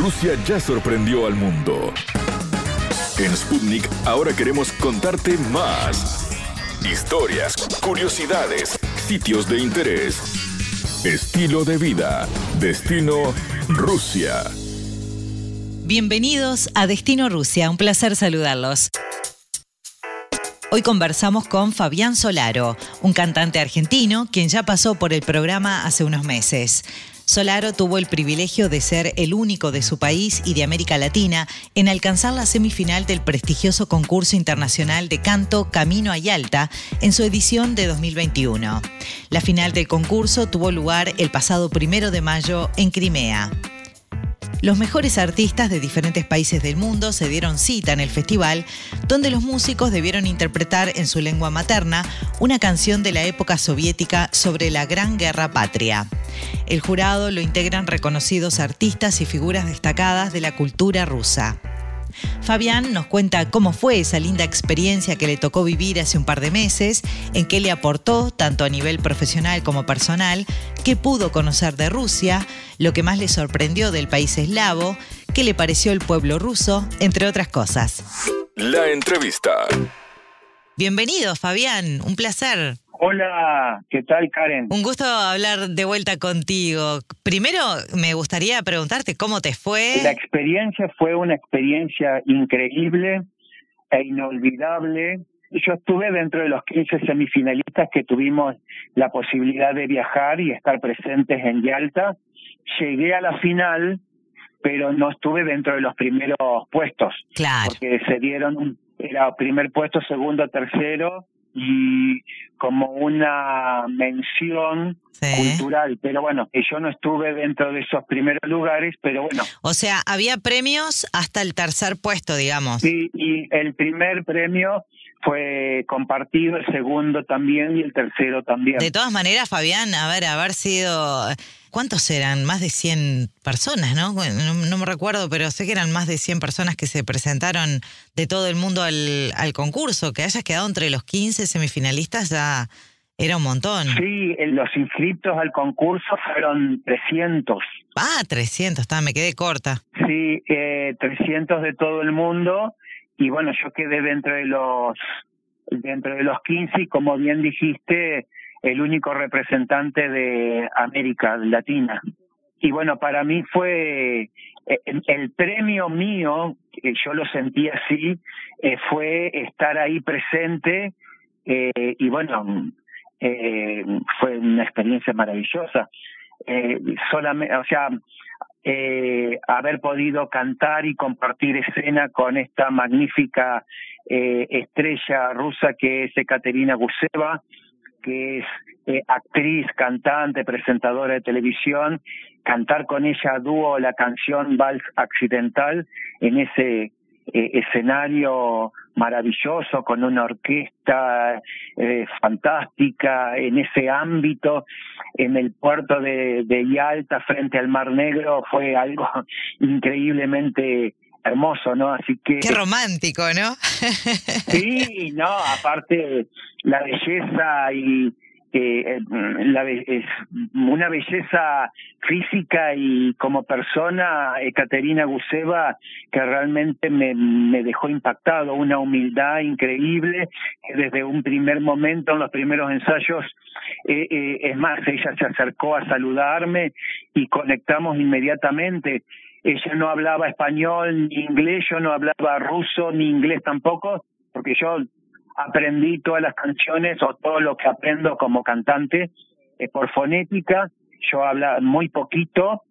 Rusia ya sorprendió al mundo. En Sputnik ahora queremos contarte más. Historias, curiosidades, sitios de interés, estilo de vida, destino Rusia. Bienvenidos a Destino Rusia, un placer saludarlos. Hoy conversamos con Fabián Solaro, un cantante argentino quien ya pasó por el programa hace unos meses. Solaro tuvo el privilegio de ser el único de su país y de América Latina en alcanzar la semifinal del prestigioso concurso internacional de canto Camino a Yalta en su edición de 2021. La final del concurso tuvo lugar el pasado primero de mayo en Crimea. Los mejores artistas de diferentes países del mundo se dieron cita en el festival, donde los músicos debieron interpretar en su lengua materna una canción de la época soviética sobre la Gran Guerra Patria. El jurado lo integran reconocidos artistas y figuras destacadas de la cultura rusa. Fabián nos cuenta cómo fue esa linda experiencia que le tocó vivir hace un par de meses, en qué le aportó, tanto a nivel profesional como personal, qué pudo conocer de Rusia, lo que más le sorprendió del país eslavo, qué le pareció el pueblo ruso, entre otras cosas. La entrevista. Bienvenido, Fabián, un placer. Hola, ¿qué tal Karen? Un gusto hablar de vuelta contigo. Primero me gustaría preguntarte cómo te fue. La experiencia fue una experiencia increíble e inolvidable. Yo estuve dentro de los 15 semifinalistas que tuvimos la posibilidad de viajar y estar presentes en Yalta. Llegué a la final, pero no estuve dentro de los primeros puestos. Claro. Porque se dieron, era primer puesto, segundo, tercero y como una mención cultural. Pero bueno, yo no estuve dentro de esos primeros lugares, pero bueno. O sea, había premios hasta el tercer puesto, digamos. Sí, y el primer premio fue compartido, el segundo también y el tercero también. De todas maneras, Fabián, a ver, haber sido... ¿Cuántos eran? Más de 100 personas, ¿no? ¿no? me recuerdo, pero sé que eran más de 100 personas que se presentaron de todo el mundo al, al concurso. Que hayas quedado entre los 15 semifinalistas ya era un montón. Sí, los inscritos al concurso fueron 300. Ah, 300, está, me quedé corta. Sí, eh, 300 de todo el mundo y bueno, yo quedé dentro de los dentro de los 15 y como bien dijiste, el único representante de América Latina. Y bueno, para mí fue eh, el, premio mío, yo lo sentí así, eh, fue estar ahí presente eh, y bueno, fue una experiencia maravillosa. Solamente, o sea, haber podido cantar y compartir escena con esta magnífica estrella rusa que es Ekaterina Guseva, que es eh, actriz, cantante, presentadora de televisión, cantar con ella dúo la canción Vals Accidental en ese eh, escenario maravilloso con una orquesta eh, fantástica en ese ámbito en el puerto de, de Yalta frente al Mar Negro fue algo increíblemente hermoso, ¿no? Así que... Qué romántico, ¿no? sí, no, aparte la belleza y eh, la, es una belleza física y como persona, Ekaterina Guseva, que realmente me, me dejó impactado, una humildad increíble, desde un primer momento, en los primeros ensayos, eh, eh, es más, ella se acercó a saludarme y conectamos inmediatamente. Ella no hablaba español ni inglés, yo no hablaba ruso ni inglés tampoco, porque yo aprendí todas las canciones o todo lo que aprendo como cantante eh, por fonética. Yo hablo muy poquito,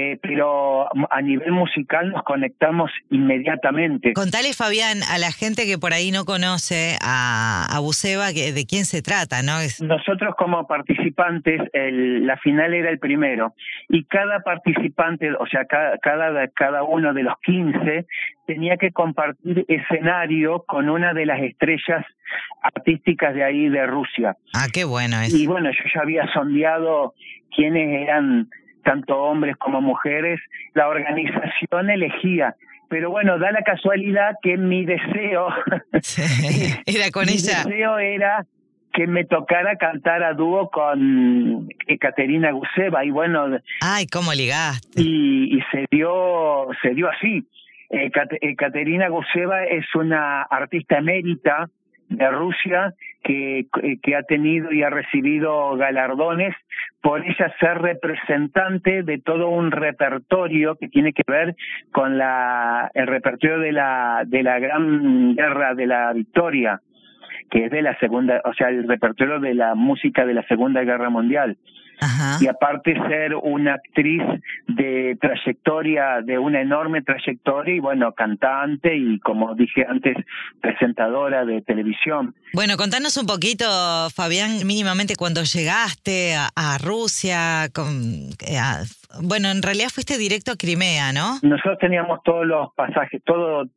eh, pero a nivel musical nos conectamos inmediatamente. Contale, Fabián, a la gente que por ahí no conoce a, a Buceba, que, de quién se trata, ¿no? Es... Nosotros como participantes, el, la final era el primero, y cada participante, o sea, cada, cada, cada uno de los 15 tenía que compartir escenario con una de las estrellas artísticas de ahí de Rusia. Ah, qué bueno es. Y bueno, yo ya había sondeado quiénes eran tanto hombres como mujeres, la organización elegía. Pero bueno, da la casualidad que mi deseo era con mi ella. deseo era que me tocara cantar a dúo con Ekaterina Guseva y bueno ay cómo ligaste y, y se dio se dio así. Eh, Caterina Guseva es una artista emérita de Rusia que, que ha tenido y ha recibido galardones por ella ser representante de todo un repertorio que tiene que ver con la el repertorio de la de la gran guerra de la victoria que es de la segunda o sea el repertorio de la música de la segunda guerra mundial y aparte ser una actriz de trayectoria, de una enorme trayectoria y bueno, cantante y como dije antes, presentadora de televisión. Bueno, contanos un poquito, Fabián, mínimamente cuando llegaste a, Rusia, con, eh, bueno, en realidad fuiste directo a Crimea, ¿no? Nosotros teníamos todos los pasajes, todos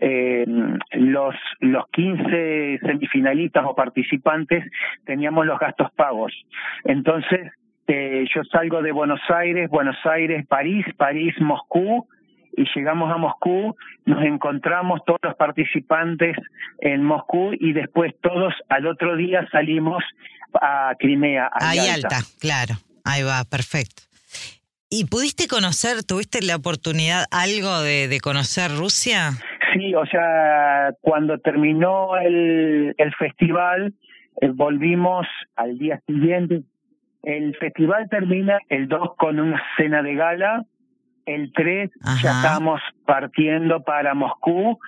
eh, los, los 15 semifinalistas o participantes teníamos los gastos pagos. Entonces, este, yo salgo de Buenos Aires, Buenos Aires, París, París, Moscú, y llegamos a Moscú, nos encontramos todos los participantes en Moscú y después todos al otro día salimos a Crimea. A Ahí alta, claro, ahí va, perfecto. ¿Y pudiste conocer, tuviste la oportunidad algo de, de conocer Rusia? Sí, o sea, cuando terminó el, el festival, eh, volvimos al día siguiente, el festival termina el 2 con una cena de gala, el 3 ya estamos partiendo para Moscú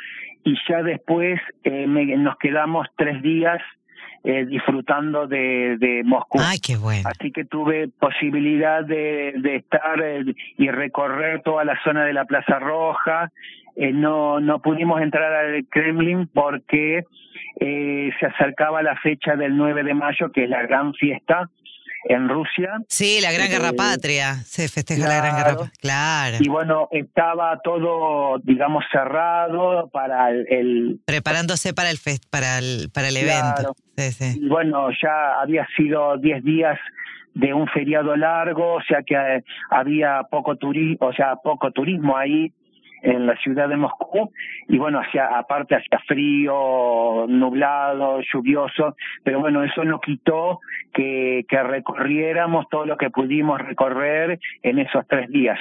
y ya después eh, nos quedamos tres días eh, disfrutando de, de Moscú. Ay, qué bueno. Así que tuve posibilidad de, de estar eh, y recorrer toda la zona de la Plaza Roja. no, no pudimos entrar al Kremlin porque se acercaba la fecha del 9 de mayo, que es la gran fiesta en Rusia. Sí, la Gran Guerra eh, Patria, se festeja la Gran Guerra Patria, claro. Y bueno, estaba todo, digamos, cerrado para el... Preparándose para el, fest, para el, para el evento. Sí, sí. Y bueno, ya había sido 10 días de un feriado largo, o sea que eh, había poco turismo, o sea, poco turismo ahí en la ciudad de Moscú y bueno, hacia, aparte hacía frío, nublado, lluvioso, pero bueno, eso no quitó que, recorriéramos todo lo que pudimos recorrer en esos tres días.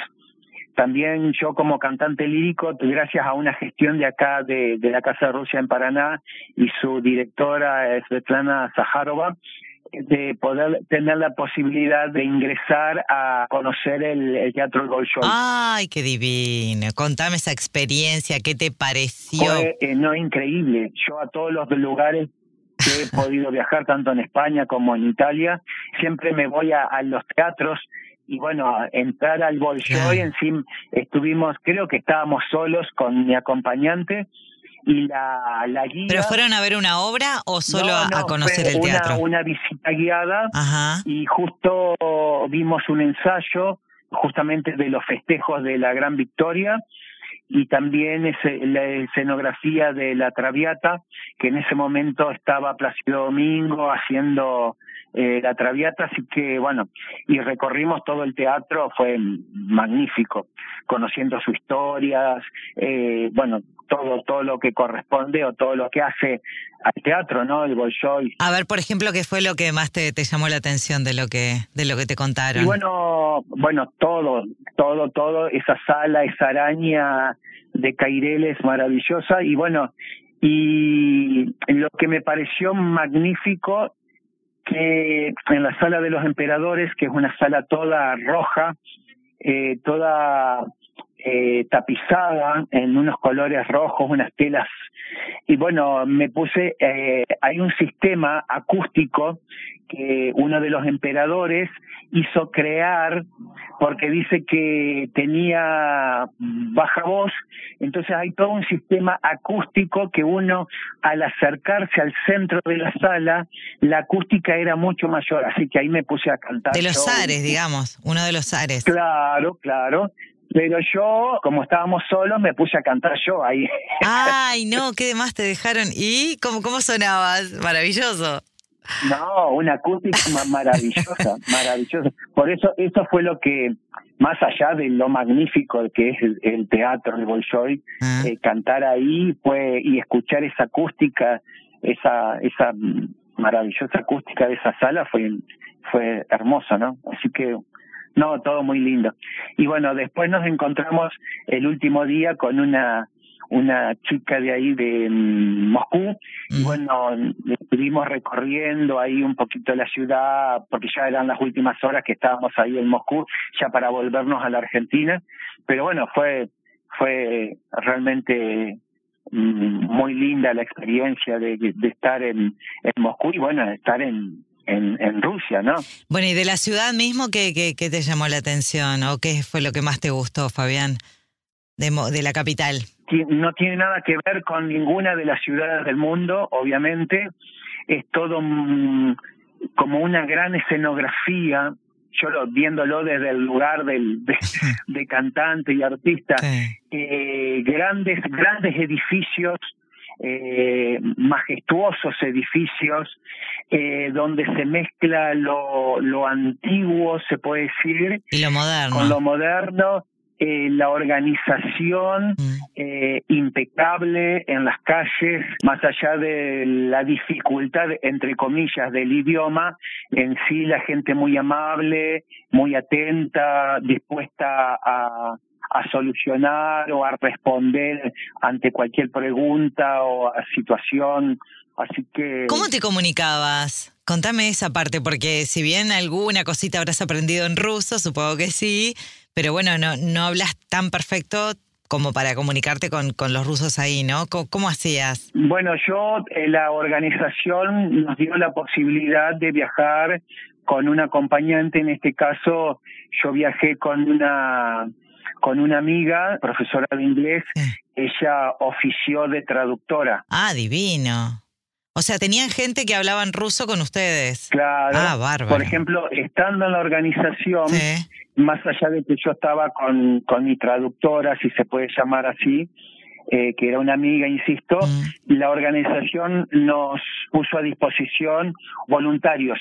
También yo como cantante lírico, gracias a una gestión de acá de, la Casa de Rusia en Paraná y su directora Svetlana Zaharova, de poder tener la posibilidad de ingresar a conocer el, Teatro El Bolshoi. ¡Ay, qué divino! Contame esa experiencia, ¿qué te pareció? Fue eh, no, increíble. Yo a todos los lugares que he podido viajar, tanto en España como en Italia, siempre me voy a, los teatros y bueno, entrar al Bolshoi, en fin, estuvimos, creo que estábamos solos con mi acompañante y la, la guía... ¿Pero fueron a ver una obra o solo a conocer el teatro? Una, visita guiada y justo vimos un ensayo justamente de los festejos de la Gran Victoria y también la escenografía de la Traviata, que en ese momento estaba Plácido Domingo haciendo eh, la Traviata, así que bueno, y recorrimos todo el teatro, fue magnífico, conociendo su historia, eh, bueno, todo todo lo que corresponde o todo lo que hace al teatro, ¿no? El Bolshoi. A ver, por ejemplo, ¿qué fue lo que más te, te llamó la atención de lo que de lo que te contaron? Y bueno, bueno, todo, todo, todo, esa sala, esa araña de Caireles maravillosa y bueno, y lo que me pareció magnífico que en la sala de los emperadores, que es una sala toda roja, eh, toda eh, tapizada en unos colores rojos, unas telas. Y bueno, me puse, eh, hay un sistema acústico que uno de los emperadores hizo crear porque dice que tenía baja voz, entonces hay todo un sistema acústico que uno al acercarse al centro de la sala, la acústica era mucho mayor, así que ahí me puse a cantar. De los ares, digamos, uno de los ares. Claro, claro. Pero yo, como estábamos solos, me puse a cantar yo ahí. Ay, no, ¿qué demás te dejaron? ¿Y cómo, cómo sonabas? Maravilloso. No, una acústica maravillosa, maravillosa. Por eso, eso fue lo que, más allá de lo magnífico que es el, teatro, el Bolshoi, ah. eh, cantar ahí fue y escuchar esa acústica, esa, esa maravillosa acústica de esa sala fue, fue hermosa, ¿no? Así que no, todo muy lindo. Y bueno, después nos encontramos el último día con una una chica de ahí de mm, Moscú. Y bueno estuvimos recorriendo ahí un poquito la ciudad porque ya eran las últimas horas que estábamos ahí en Moscú ya para volvernos a la Argentina. Pero bueno fue fue realmente mm, muy linda la experiencia de, de estar en, en Moscú y bueno estar en en, en Rusia, ¿no? Bueno, y de la ciudad mismo, ¿qué, qué, qué te llamó la atención o qué fue lo que más te gustó, Fabián, de, de la capital? No tiene nada que ver con ninguna de las ciudades del mundo, obviamente. Es todo como una gran escenografía, yo lo, viéndolo desde el lugar del, de, cantante y artista, eh, grandes, grandes edificios eh, majestuosos edificios eh, donde se mezcla lo, lo antiguo, se puede decir, y lo moderno. con lo moderno. Eh, la organización mm. eh, impecable en las calles, más allá de la dificultad, entre comillas, del idioma, en sí la gente muy amable, muy atenta, dispuesta a, a solucionar o a responder ante cualquier pregunta o situación. Así que... ¿Cómo te comunicabas? Contame esa parte, porque si bien alguna cosita habrás aprendido en ruso, supongo que sí, pero bueno, no, no hablas tan perfecto como para comunicarte con, con los rusos ahí, ¿no? ¿Cómo, hacías? Bueno, yo, eh, la organización nos dio la posibilidad de viajar con un acompañante, en este caso yo viajé con una con una amiga, profesora de inglés, ella ofició de traductora. Ah, divino. O sea, tenían gente que hablaban ruso con ustedes. Claro. Ah, bárbaro. Por ejemplo, estando en la organización, más allá de que yo estaba con, con mi traductora, si se puede llamar así, eh, que era una amiga, insisto, mm. la organización nos puso a disposición voluntarios.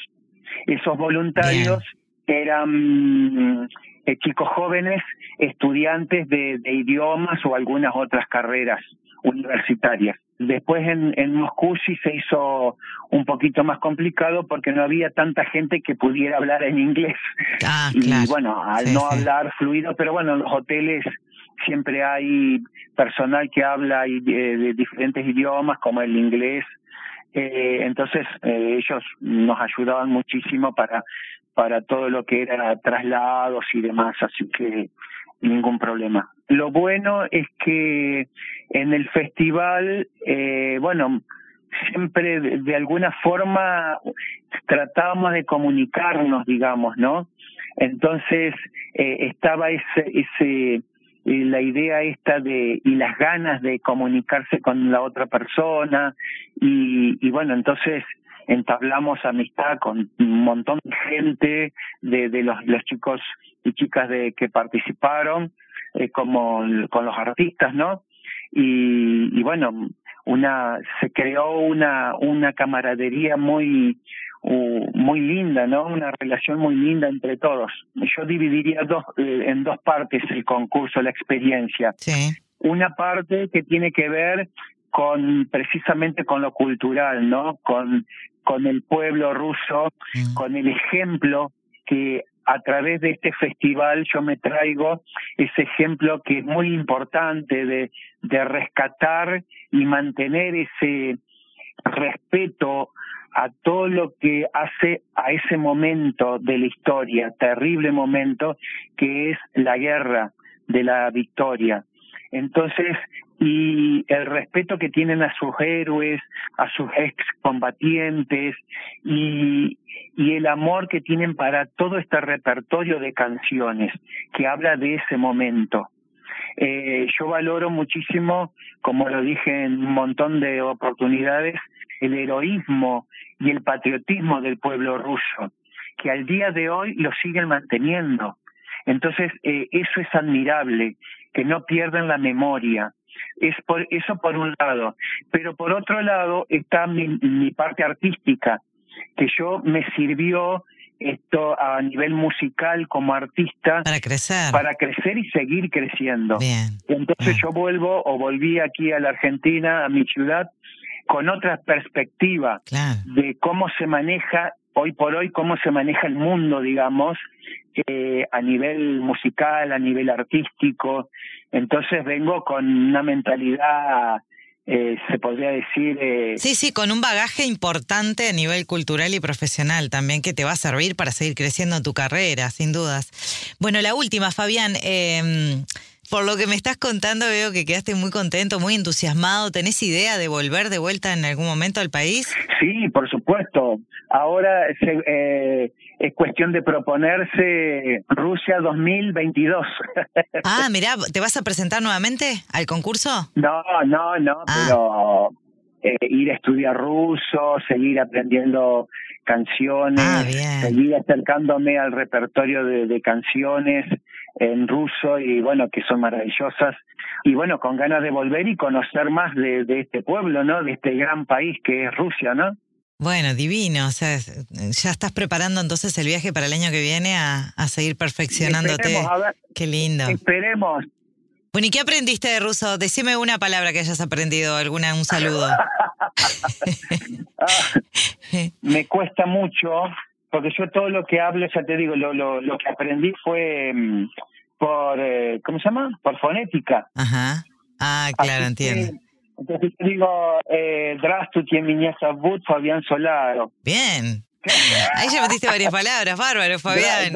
Esos voluntarios eran eh, chicos jóvenes, estudiantes de, idiomas o algunas otras carreras universitarias. Después en, en Moscú sí se hizo un poquito más complicado porque no había tanta gente que pudiera hablar en inglés. Ah, y bueno, al no hablar fluido, pero bueno, en los hoteles siempre hay personal que habla de, diferentes idiomas como el inglés. Eh, entonces eh, ellos nos ayudaban muchísimo para para todo lo que era traslados y demás, así que ningún problema. Lo bueno es que en el festival, eh, bueno, siempre de, alguna forma tratábamos de comunicarnos, digamos, ¿no? Entonces eh, estaba ese, ese eh, la idea esta de y las ganas de comunicarse con la otra persona y, y bueno entonces entablamos amistad con un montón de gente, de, de los, los chicos y chicas de que participaron, eh, como con los artistas, ¿no? Y, y bueno, una se creó una una camaradería muy muy linda, ¿no? Una relación muy linda entre todos. Yo dividiría dos eh, en dos partes el concurso, la experiencia. Sí. Una parte que tiene que ver con precisamente con lo cultural, ¿no? Con con el pueblo ruso, mm. con el ejemplo que a través de este festival yo me traigo ese ejemplo que es muy importante de, de rescatar y mantener ese respeto a todo lo que hace a ese momento de la historia, terrible momento, que es la guerra de la victoria. Entonces, y el respeto que tienen a sus héroes, a sus excombatientes y, y el amor que tienen para todo este repertorio de canciones que habla de ese momento. Eh, yo valoro muchísimo, como lo dije en un montón de oportunidades, el heroísmo y el patriotismo del pueblo ruso, que al día de hoy lo siguen manteniendo. Entonces, eh, eso es admirable, que no pierdan la memoria, es por eso por un lado, pero por otro lado está mi, mi parte artística, que yo me sirvió esto a nivel musical como artista para crecer. para crecer y seguir creciendo. Bien, entonces yo vuelvo o volví aquí a la Argentina a mi ciudad con otra perspectiva claro. de cómo se maneja hoy por hoy cómo se maneja el mundo, digamos, eh, a nivel musical, a nivel artístico. Entonces vengo con una mentalidad eh, se podría decir... Eh, sí, sí, con un bagaje importante a nivel cultural y profesional también que te va a servir para seguir creciendo en tu carrera, sin dudas. Bueno, la última, Fabián. Por lo que me estás contando, veo que quedaste muy contento, muy entusiasmado. ¿Tenés idea de volver de vuelta en algún momento al país? Sí, por supuesto. Ahora eh, es cuestión de proponerse Rusia 2022. Ah, mira, ¿te vas a presentar nuevamente al concurso? No, no, no, ah. pero eh, ir a estudiar ruso, seguir aprendiendo canciones, ah, seguir acercándome al repertorio de canciones en ruso y bueno, que son maravillosas. Y bueno, con ganas de volver y conocer más de, este pueblo, ¿no? De este gran país que es Rusia, ¿no? Bueno, divino. O sea, ya estás preparando entonces el viaje para el año que viene a, a seguir perfeccionándote. Qué lindo. Esperemos. Bueno, ¿y qué aprendiste de ruso? Decime una palabra que hayas aprendido, alguna, un saludo. Ah, me cuesta mucho, porque yo todo lo que hablo, ya te digo, lo, lo, lo que aprendí fue mm, por, eh, ¿cómo se llama? Por fonética. Ajá. Ah, claro, entiendo. entonces te digo, eh, Drastutien Miñaza But, Fabián Solaro. Bien. Ahí ya metiste varias palabras, bárbaro, Fabián.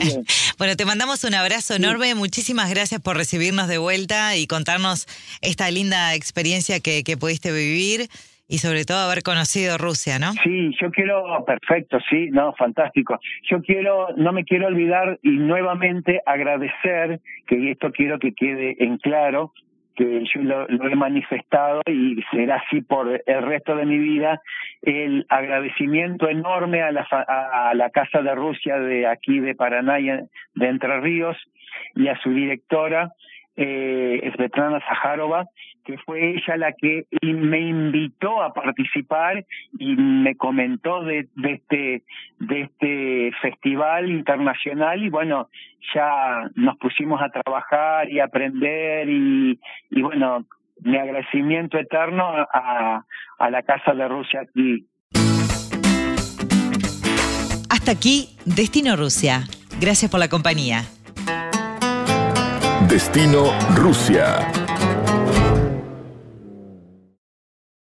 bueno, te mandamos un abrazo enorme. Muchísimas gracias por recibirnos de vuelta y contarnos esta linda experiencia que, que pudiste vivir y sobre todo haber conocido Rusia, ¿no? Sí, yo quiero, perfecto, sí, no, fantástico. Yo quiero, no me quiero olvidar y nuevamente agradecer, que esto quiero que quede en claro, que yo lo, he manifestado y será así por el resto de mi vida, el agradecimiento enorme a la, a la Casa de Rusia de aquí de Paraná y de Entre Ríos y a su directora, eh, Svetlana Zaharova, que fue ella la que me invitó a participar y me comentó de, de este de este festival internacional y bueno ya nos pusimos a trabajar y aprender y, y bueno mi agradecimiento eterno a, a la Casa de Rusia aquí. Hasta aquí, Destino Rusia. Gracias por la compañía. Destino Rusia.